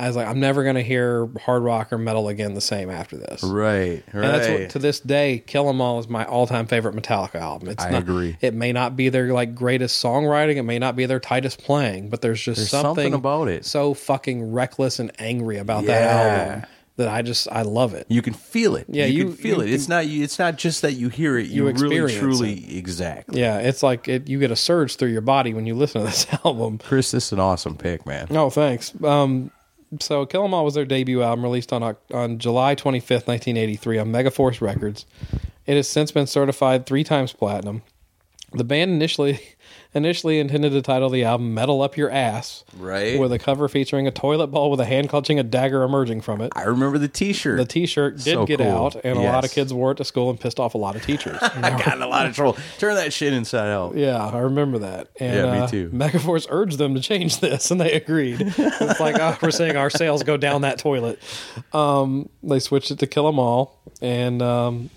i was like i'm never going to hear hard rock or metal again the same after this Right. Right. and that's what to this day kill 'em all is my all-time favorite metallica album it's I not, agree. it may not be their like greatest songwriting it may not be their tightest playing but there's just There's something, something about it. so fucking reckless and angry about that album that i just i love it you can feel it. Yeah, you, you- can feel you it. It's not. It's not just that you hear it. You, really, truly, exactly. Yeah, it's like it, you get a surge through your body when you listen to this album. Chris, this is an awesome pick, man. Oh, thanks. Um, so Kill 'Em All was their debut album, released on on July twenty fifth, nineteen eighty three, on Megaforce Records. It has since been certified three times platinum. The band initially initially intended to title the album "Metal Up Your Ass," Right. with a cover featuring a toilet bowl with a hand clutching a dagger emerging from it. I remember the T-shirt. The T-shirt did So get cool. out, and a lot of kids wore it to school and pissed off a lot of teachers. I got in a lot of trouble. Turn that shit inside out. Yeah, I remember that. And, Yeah, me uh, too. Megaforce urged them to change this, and they agreed. it's like oh, we're saying our sales go down that toilet. Um, they switched it to Kill 'Em All, and um,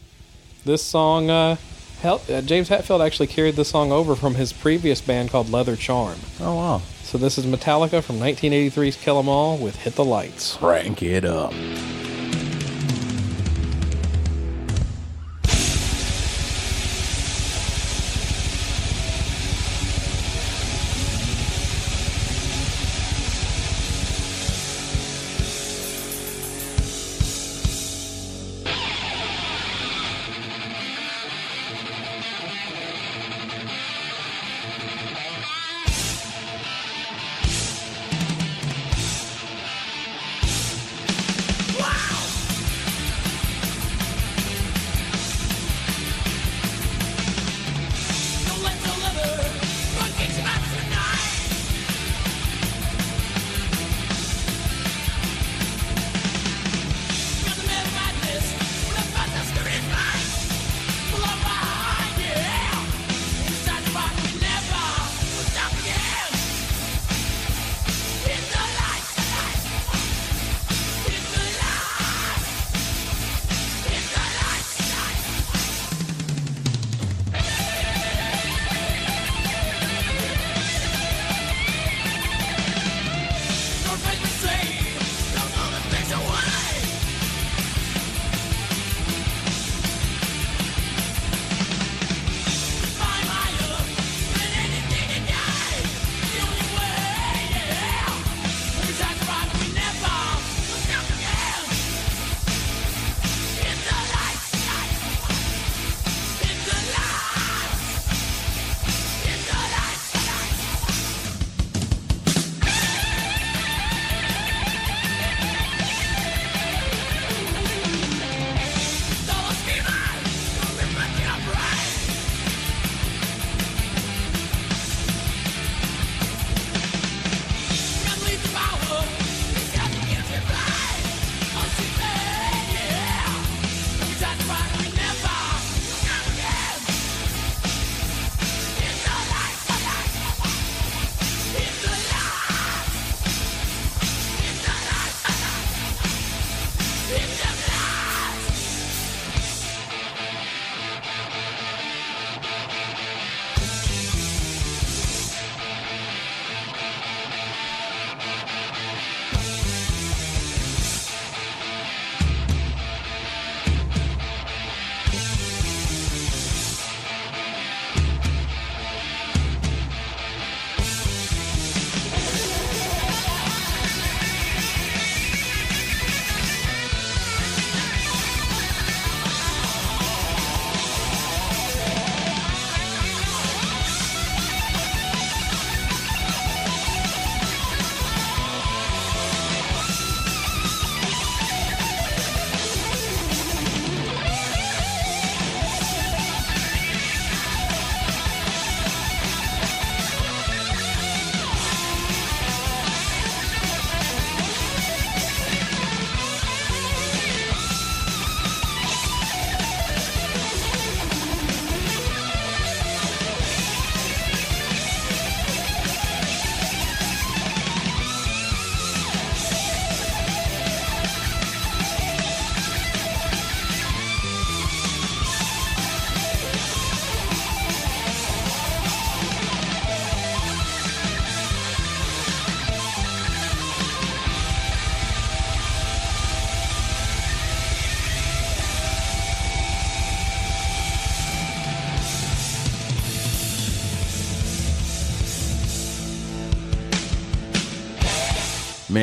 this song, uh, hel- uh, James Hetfield actually carried the song over from his previous band called Leather Charm. Oh wow. So this is Metallica from 1983's Kill 'Em All with "Hit the Lights." Crank it up.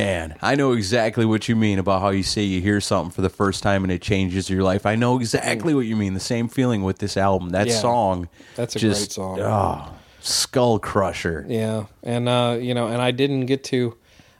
Man, I know exactly what you mean about how you say you hear something for the first time and it changes your life. I know exactly what you mean. The same feeling with this album. That Yeah. song. That's a just, great song. Oh, skull crusher. Yeah, and uh, you know, and I didn't get to,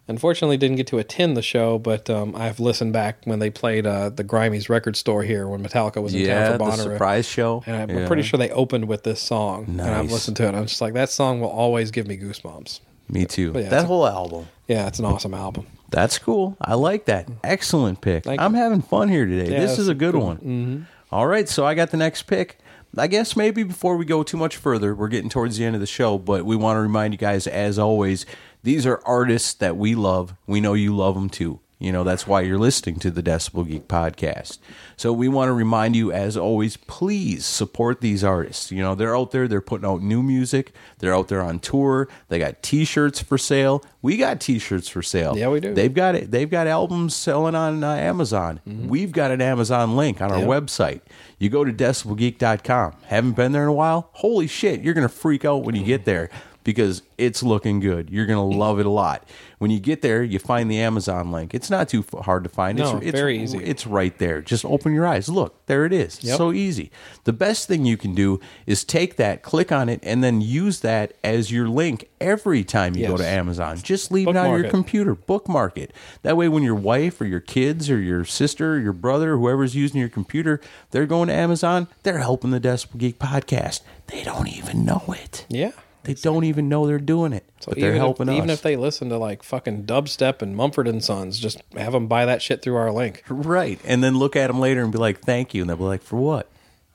unfortunately, didn't get to attend the show, but um, I've listened back when they played uh, the Grimey's record store here when Metallica was in Yeah, town for the Bonnaroo. surprise show. And I'm Yeah. pretty sure they opened with this song, and I've Nice. listened to it. I'm just like, that song will always give me goosebumps. Me too. But yeah, that it's a- whole album. Yeah, it's an awesome album. That's cool. I like that. Excellent pick. Thank I'm you. having fun here today. Yeah, this it's is a good good. one. Mm-hmm. All right, so I got the next pick. I guess maybe before we go too much further, we're getting towards the end of the show, but we want to remind you guys, as always, these are artists that we love. We know you love them too. You know, that's why you're listening to the Decibel Geek podcast. So we want to remind you, as always, please support these artists. You know, they're out there, they're putting out new music, they're out there on tour, they got t shirts for sale. We got t shirts for sale. Yeah, we do. They've got it. They've got albums selling on uh, Amazon. We've got an Amazon link on our Mm-hmm. Yep. website. You go to decibelgeek.com. Haven't been there in a while? Holy shit, you're going to freak out when you get there because it's looking good. You're going to love it a lot. When you get there, you find the Amazon link. It's not too hard to find. No, it's, it's very easy. It's right there. Just open your eyes. Look, there it is. Yep. So easy. The best thing you can do is take that, click on it, and then use that as your link every time you go to Amazon. Just leave it on Bookmark your computer, bookmark it. That way, when your wife or your kids or your sister or your brother, whoever's using your computer, they're going to Amazon, they're helping the Decibel Geek podcast. They don't even know it. Yeah. They don't even know they're doing it, So but they're helping if, us. Even if they listen to like fucking dubstep and Mumford and Sons, just have them buy that shit through our link. right, and then look at them later and be like, "Thank you," and they'll be like, "For what?"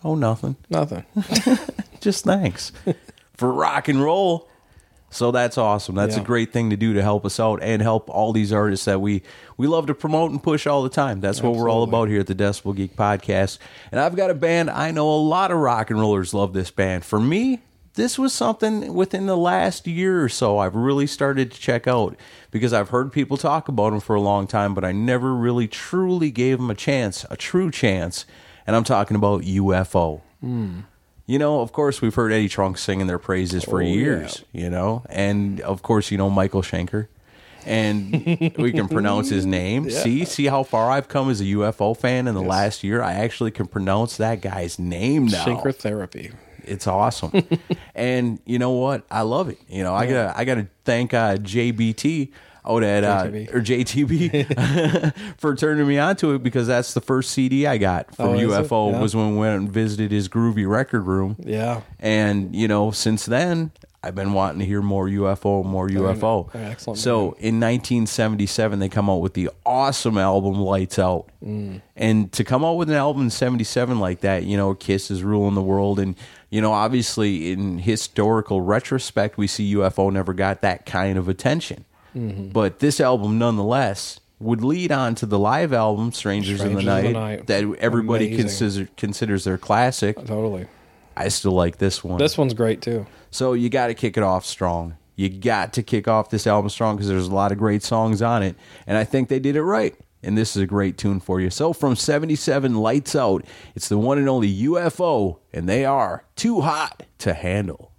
Oh, nothing. Nothing. Just thanks for rock and roll. So that's awesome. That's Yeah. a great thing to do to help us out and help all these artists that we we love to promote and push all the time. That's what we're all about here at the Decibel Geek Podcast. And I've got a band. I know a lot of rock and rollers love this band. For me, this was something within the last year or so I've really started to check out because I've heard people talk about them for a long time, but I never really truly gave them a chance, a true chance. And I'm talking about UFO. Hmm. You know, of course, we've heard Eddie Trunk singing their praises for Oh, yeah. years, you know, and of course, you know, Michael Schenker. And we can pronounce his name. See, see how far I've come as a UFO fan in the last year. I actually can pronounce that guy's name now. Synchro therapy. It's awesome. and you know what? I love it. You know, I got I got to thank uh, JBT out at uh, or JTB for turning me onto it because that's the first CD I got from Oh. UFO Yeah. was when we went and visited his groovy record room. Yeah. And you know, since then, I've been wanting to hear more UFO, more UFO. they're excellent so in 1977, they come out with the awesome album Lights Out. Mm. And to come out with an album in 77 like that, you know, Kiss is ruling the world. And, you know, obviously in historical retrospect, we see UFO never got that kind of attention. Mm-hmm. But this album, nonetheless, would lead on to the live album Strangers, in, the Strangers in Night, the Night. that everybody Amazing. consider, considers their classic. Totally. I still like this one. This one's great too. So you got to kick it off strong. You got to kick off this album strong because there's a lot of great songs on it, and I think they did it right. And this is a great tune for you. So from '77, Lights Out, it's the one and only UFO, and they are too hot to handle.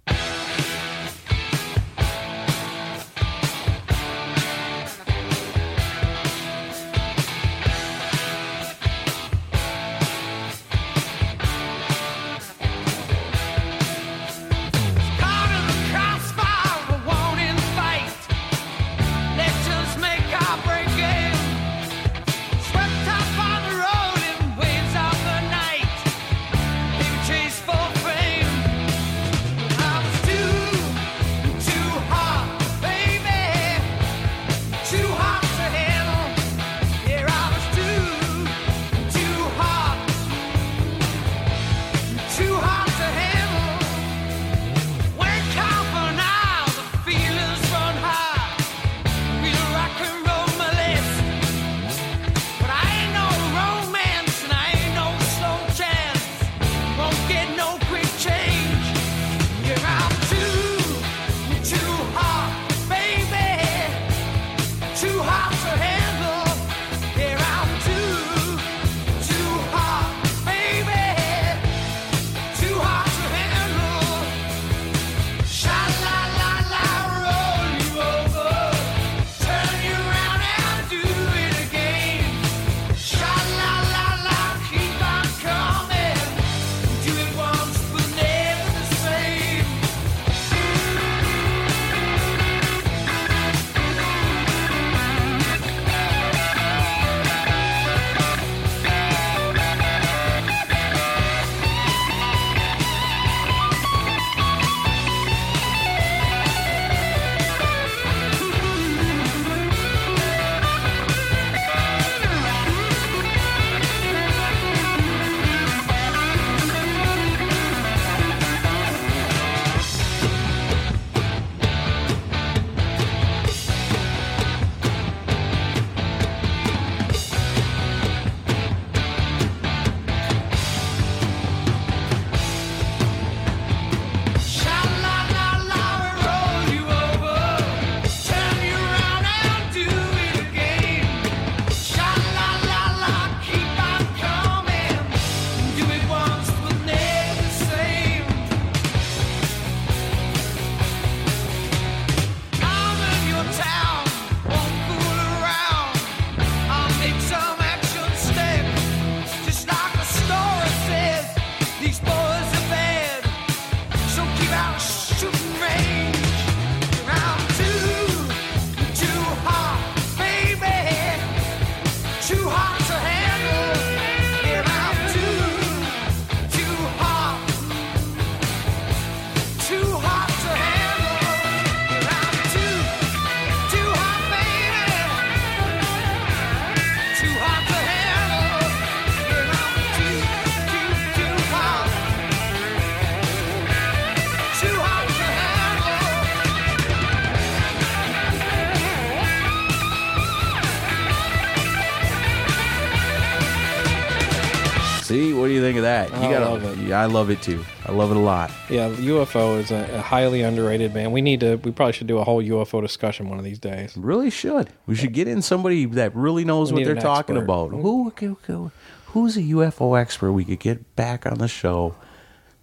That? You I gotta, love it. Yeah, I love it too. I love it a lot. Yeah, UFO is a, a highly underrated band. We need to. We probably should do a whole UFO discussion one of these days. Really should. We should get in somebody that really knows We what need they're an talking expert. about. Mm-hmm. Who, who- who- who's a UFO expert we could get back on the show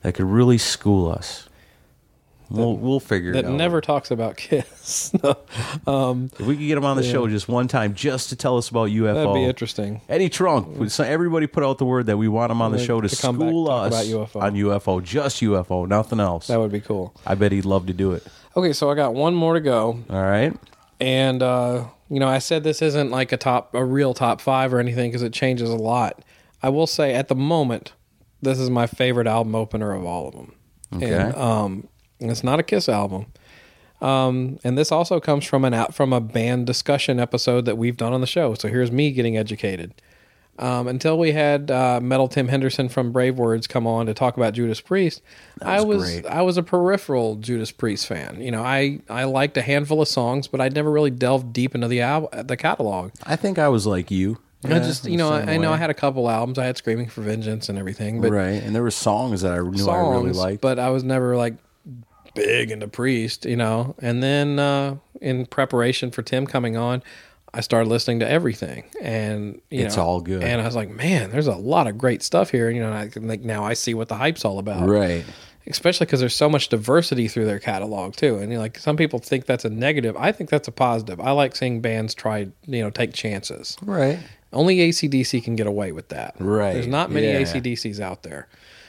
that could really school us? We'll we'll figure That it out. That never talks about Kiss. um, If we could get him on the show just one time, just to tell us about UFO, that'd be interesting. Eddie Trunk, everybody put out the word that we want him on the To- show to, to come back, school talk us about UFO. on UFO, just UFO, nothing else. That would be cool. I bet he'd love to do it. Okay, so I got one more to go. All right. And uh, you know, I said this isn't like a top, a real top five or anything because it changes a lot. I will say, at the moment, this is my favorite album opener of all of them. Okay. And, um, it's not a Kiss album. Um, and this also comes from an out from a band discussion episode that we've done on the show. So here's me getting educated. Um, until we had uh, Metal Tim Henderson from Brave Words come on to talk about Judas Priest, I was was great. I was a peripheral Judas Priest fan. You know, I I liked a handful of songs, but I'd never really delved deep into the al- the catalog. I think I was like you. I just you know I, I know. I had a couple albums. I had Screaming for Vengeance and everything, but right, and there were songs that I knew songs, I really liked. but I was never like big into Priest, you know. And then uh, in preparation for Tim coming on, I started listening to everything, and you It's know, all good. And I was like, man, there's a lot of great stuff here. You know, and I can like now I see what the hype's all about, right. Especially because there's so much diversity through their catalog too. And you know, like some people think that's a negative. I think that's a positive. I like seeing bands try, you know, take chances. Right. Only ACDC can get away with that. Right. There's not many Yeah. ACDCs out there.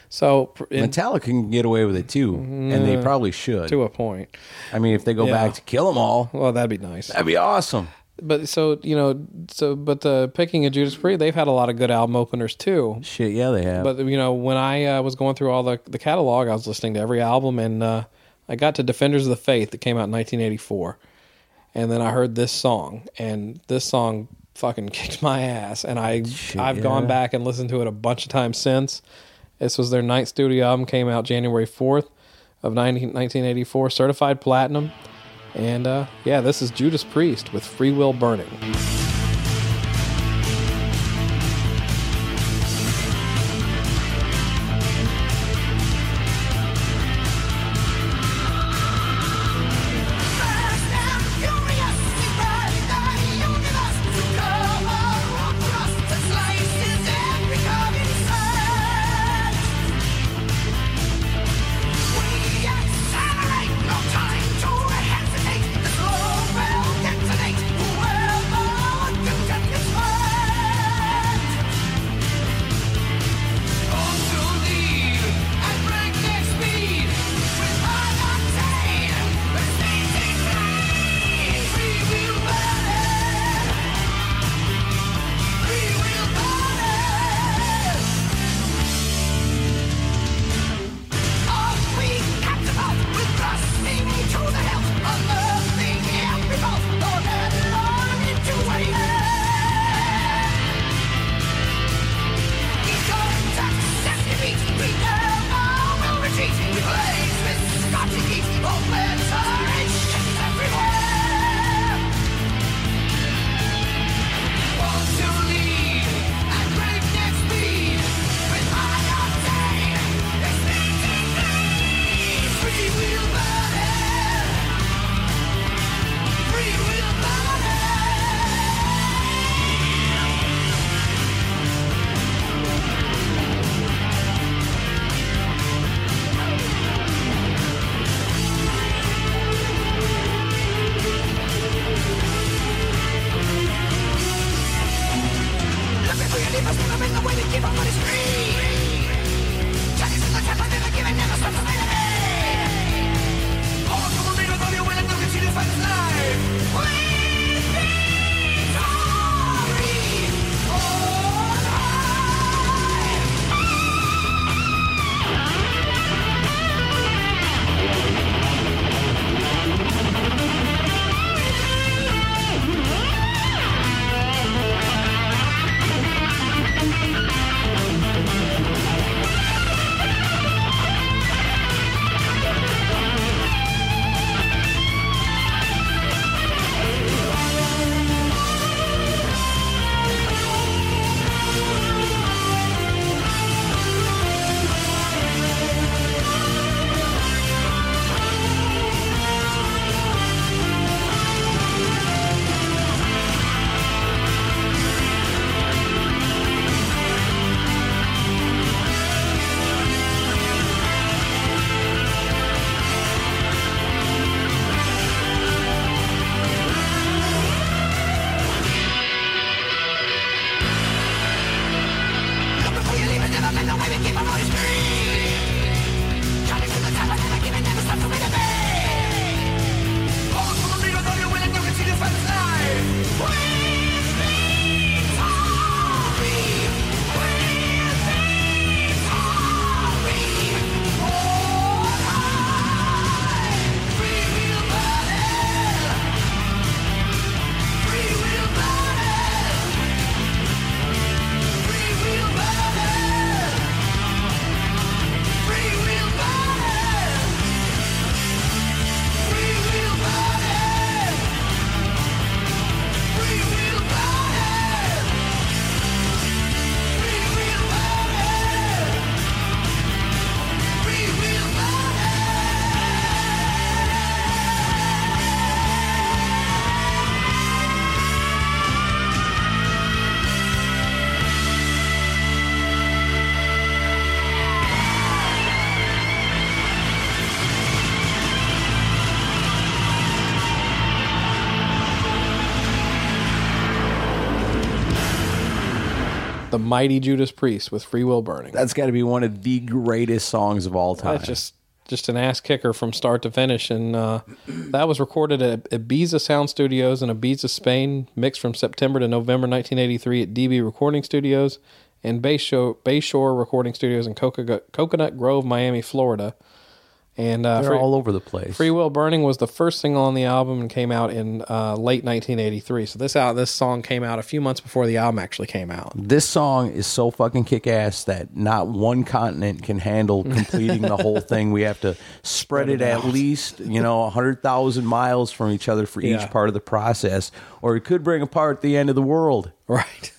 So in- Metallica can get away with it too, and they probably should. to a point. I mean, if they go Yeah. back to kill them all, Well, that'd be nice. that'd be awesome. But so you know, so but the picking of Judas Priest, they've had a lot of good album openers too. Shit, yeah, they have. But you know, when I uh, was going through all the the catalog, I was listening to every album, and uh, I got to Defenders of the Faith that came out in 1984, and then I heard this song, and this song fucking kicked my ass, and I I've yeah. gone back and listened to it a bunch of times since. This was their ninth studio album, came out January 4th of 19, 1984, certified platinum. And uh, yeah, this is Judas Priest with Freewheel Burning. Mighty Judas Priest with Freewheel Burning. That's got to be one of the greatest songs of all time. That's just just an ass kicker from start to finish, and uh, that was recorded at Ibiza Sound Studios in Ibiza, Spain. Mixed from September to November 1983 at DB Recording Studios and Bayshore, Bayshore Recording Studios in Coconut, Coconut Grove, Miami, Florida. And uh, They're Free- all over the place. Freewheel Burning was the first single on the album and came out in uh, late 1983. So this out this song came out a few months before the album actually came out. This song is so fucking kick ass that not one continent can handle completing the whole thing. We have to spread it at least, you know, 100,000 miles from each other for Yeah. each part of the process, or it could bring apart the end of the world. Right.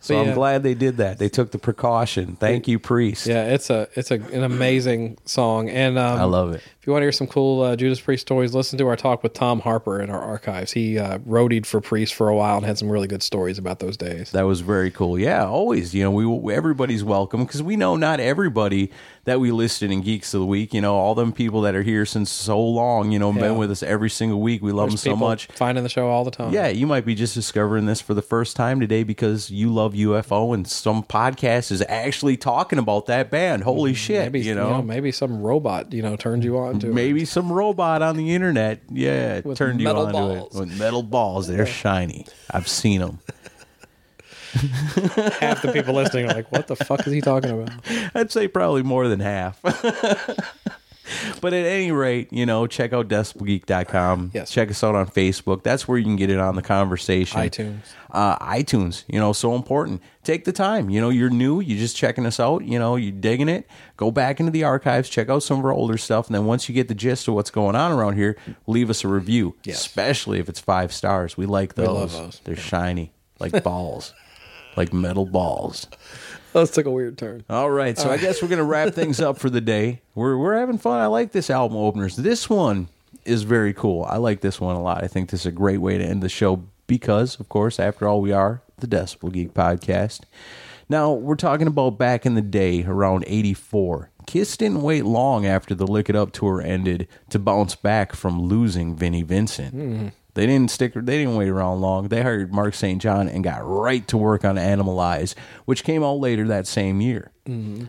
So But I'm glad they did that. They took the precaution. Thank you, Priest. Yeah, it's a it's a, an amazing song, and um, I love it. If you want to hear some cool uh, Judas Priest stories, listen to our talk with Tom Harper in our archives. He uh, roadied for Priest for a while and had some really good stories about those days. That was very cool. Yeah, always. You know, we everybody's welcome because we know not everybody that we listed in Geeks of the Week. You know, all them people that are here since so long. You know, Yeah. been with us every single week. We love There's them so much. finding the show all the time. Yeah, you might be just discovering this for the first time today because you love UFO and some podcast is actually talking about that band. Holy mm, shit! maybe you know, maybe some robot you know turned you on to it. maybe some robot on the internet, yeah, With turned you on to it with metal balls. They're shiny. I've seen them. half the people listening are like, "What the fuck is he talking about?" I'd say probably more than half. but at any rate, you know, check out decibelgeek.com. Yes. Check us out on Facebook. That's where you can get it on the conversation. iTunes. Uh, iTunes, you know, so important. Take the time. You know, you're new, you're just checking us out, you know, you're digging it. Go back into the archives, check out some of our older stuff, and then once you get the gist of what's going on around here, leave us a review. Yes. Especially if it's five stars. We like those. love those. They're shiny, like balls. Like metal balls. Oh, Let's take a weird turn. All right, so I uh. guess we're gonna wrap things up for the day. We're we're having fun. I like this album openers. This one is very cool. I like this one a lot. I think this is a great way to end the show because, of course, after all, we are the Decibel Geek podcast. Now we're talking about back in the day, around '84. Kiss didn't wait long after the Lick It Up tour ended to bounce back from losing Vinnie Vincent. Hmm. They didn't stick. They didn't wait around long. They hired Mark St. John and got right to work on Animalize, which came out later that same year.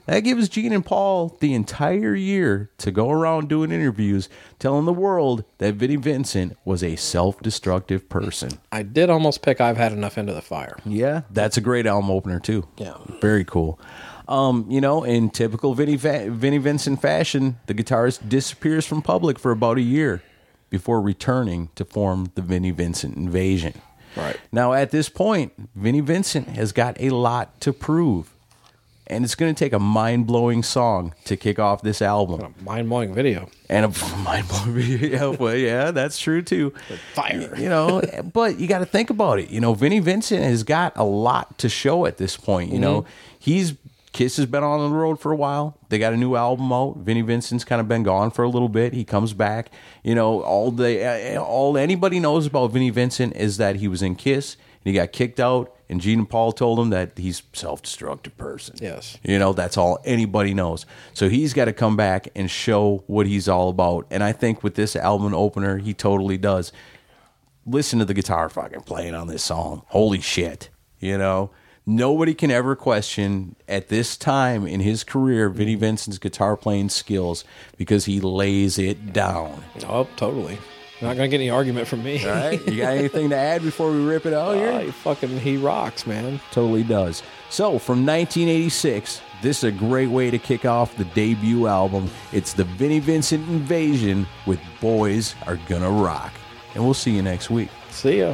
That gives Gene and Paul the entire year to go around doing interviews, telling the world that Vinnie Vincent was a self-destructive person. I did almost pick "I've Had Enough" into the fire. Yeah, that's a great album opener too. Yeah. very cool. Um, you know, in typical Vinnie, Vinnie Vincent fashion, the guitarist disappears from public for about a year before returning to form the Vinnie Vincent Invasion. Right. Now, at this point, Vinnie Vincent has got a lot to prove, and it's going to take a mind blowing song to kick off this album. A mind blowing video. And a mind blowing video. Yeah, well, yeah, that's true too. Fire. You know, but you got to think about it. You know, Vinnie Vincent has got a lot to show at this point. You know, mm-hmm. he's Kiss has been on the road for a while. They got a new album out. Vinnie Vincent's kind of been gone for a little bit. He comes back. You know, all the all anybody knows about Vinnie Vincent is that he was in Kiss and he got kicked out. And Gene and Paul told him that he's a self-destructive person. Yes. You know, that's all anybody knows. So he's got to come back and show what he's all about. And I think with this album opener, he totally does. Listen to the guitar fucking playing on this song. Holy shit. You know, Nobody can ever question at this time in his career Vinnie mm. Vincent's guitar playing skills because he lays it down. Oh, totally. Not gonna get any argument from me. All right, you got anything to add before we rip it out here? Oh, he fucking he rocks, man. Totally does. So, from 1986, this is a great way to kick off the debut album. It's the Vinnie Vincent Invasion with Boys Are Gonna Rock. And we'll see you next week. See ya.